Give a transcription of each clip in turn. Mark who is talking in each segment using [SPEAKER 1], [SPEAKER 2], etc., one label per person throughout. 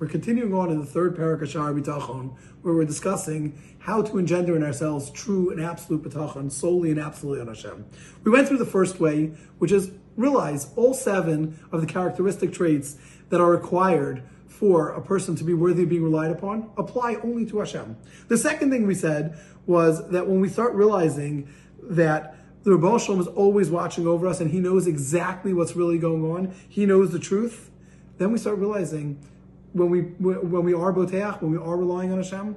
[SPEAKER 1] We're continuing on in the third parak of B'tachon, where we're discussing how to engender in ourselves true and absolute b'tachon, solely and absolutely on Hashem. We went through the first way, which is realize all seven of the characteristic traits that are required for a person to be worthy of being relied upon apply only to Hashem. The second thing we said was that when we start realizing that the Rebbe Shalom is always watching over us and he knows exactly what's really going on, he knows the truth, then we start realizing when we when we are boteach, when we are relying on Hashem,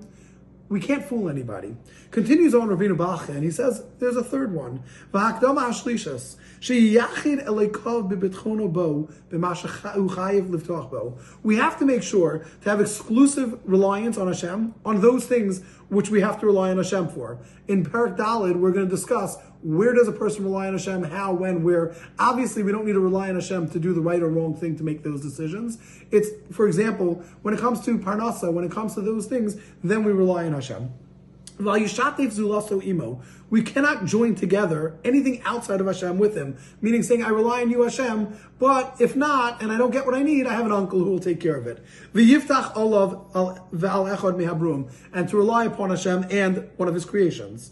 [SPEAKER 1] we can't fool anybody. Continues on Rabbeinu Bachya, and he says there's a third one. We have to make sure to have exclusive reliance on Hashem, on those things which we have to rely on Hashem for. In Parak Dalid, we're going to discuss where does a person rely on Hashem, how, when, where. Obviously, we don't need to rely on Hashem to do the right or wrong thing to make those decisions. It's, for example, when it comes to Parnasa, when it comes to those things, then we rely on Hashem. We cannot join together anything outside of Hashem with him, meaning saying, I rely on you, Hashem, but if not, and I don't get what I need, I have an uncle who will take care of it. And to rely upon Hashem and one of his creations.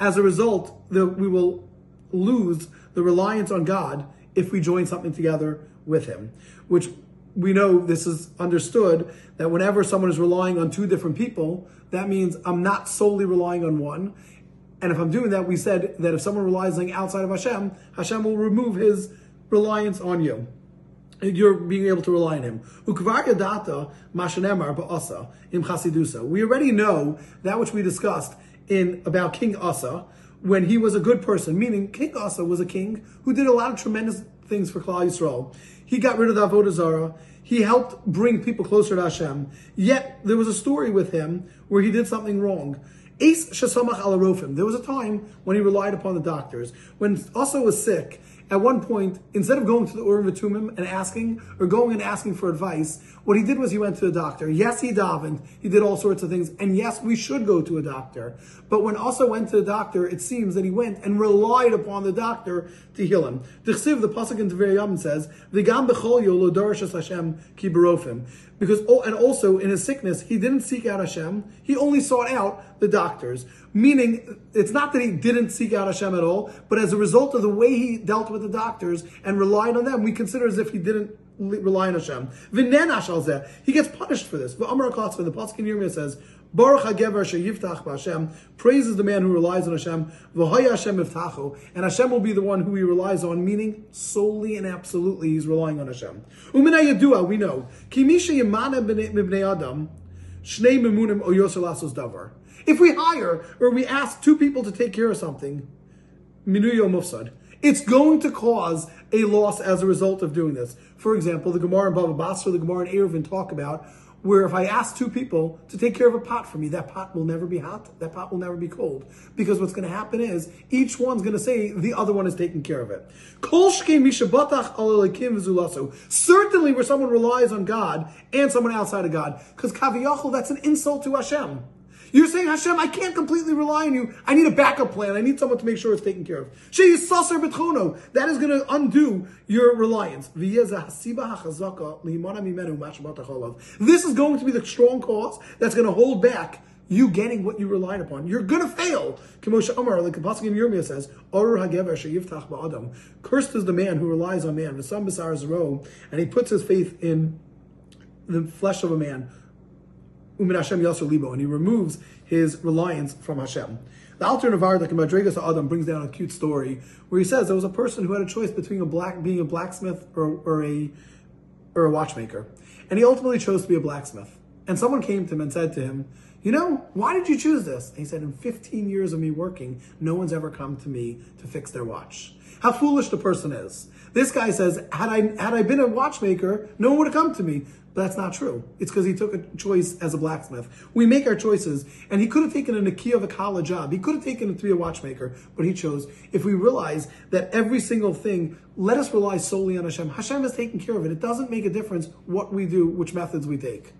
[SPEAKER 1] As a result, the, we will lose the reliance on God if we join something together with him, which we know this is understood that whenever someone is relying on two different people, that means I'm not solely relying on one. And if I'm doing that, we said that if someone relies on outside of Hashem, Hashem will remove his reliance on you. You're being able to rely on him. We already know that which we discussed in about King Asa when he was a good person, meaning King Asa was a king who did a lot of tremendous things for Klal Yisrael. He got rid of the Avodah Zarah. He helped bring people closer to Hashem. Yet there was a story with him where he did something wrong. Ace Shasamach al There was a time when he relied upon the doctors. When Asa was sick, at one point, instead of going to the Urim Vitumim and asking, or going and asking for advice, what he did was he went to the doctor. Yes, he davened. He did all sorts of things. And yes, we should go to a doctor. But when Asa went to the doctor, it seems that he went and relied upon the doctor to heal him. The Chsiv, the Pasuk in Tevei says, V'gam b'chol yo lo Hashem ki because oh, and also in his sickness he didn't seek out Hashem. He only sought out the doctors. Meaning, it's not that he didn't seek out Hashem at all, but as a result of the way he dealt with the doctors and relied on them, we consider as if he didn't rely on Hashem. He gets punished for this. But Amar the Pasuk in Yirmiyah says, Baruch HaGever sheyiftach b'Hashem, praises the man who relies on Hashem, v'hoya Hashem iftachu, and Hashem will be the one who he relies on, meaning solely and absolutely he's relying on Hashem. Umina yadua, we know, ki misha yimana b'nei adam, shnei memunim o davar. If we hire or we ask two people to take care of something, minuyo mufsad, it's going to cause a loss as a result of doing this. For example, the Gemara and Baba Basra, the Gemara and Eruvin talk about where if I ask two people to take care of a pot for me, that pot will never be hot, that pot will never be cold. Because what's going to happen is each one's going to say the other one is taking care of it. Certainly where someone relies on God and someone outside of God, because kaviyachol, that's an insult to Hashem. You're saying, Hashem, I can't completely rely on you. I need a backup plan. I need someone to make sure it's taken care of. That is going to undo your reliance. This is going to be the strong cause that's going to hold back you getting what you relied upon. You're gonna fail. Kimosha Amar, like the Yirmiyah says, Cursed is the man who relies on man. And he puts his faith in the flesh of a man. Umin Hashem Yasser Libo, and he removes his reliance from Hashem. The Alter Navar, like Madrigas Adam, brings down a cute story where he says there was a person who had a choice between a black being a blacksmith or, or a or a watchmaker, and he ultimately chose to be a blacksmith. And someone came to him and said to him, "You know, why did you choose this?" And he said, "In 15 years of me working, no one's ever come to me to fix their watch." How foolish the person is. This guy says, "Had I had I been a watchmaker, no one would have come to me." But that's not true. It's because he took a choice as a blacksmith. We make our choices, and he could have taken a Nakia of a college job. He could have taken it to be a watchmaker, but he chose. If we realize that every single thing, let us rely solely on Hashem. Hashem is taking care of it. It doesn't make a difference what we do, which methods we take.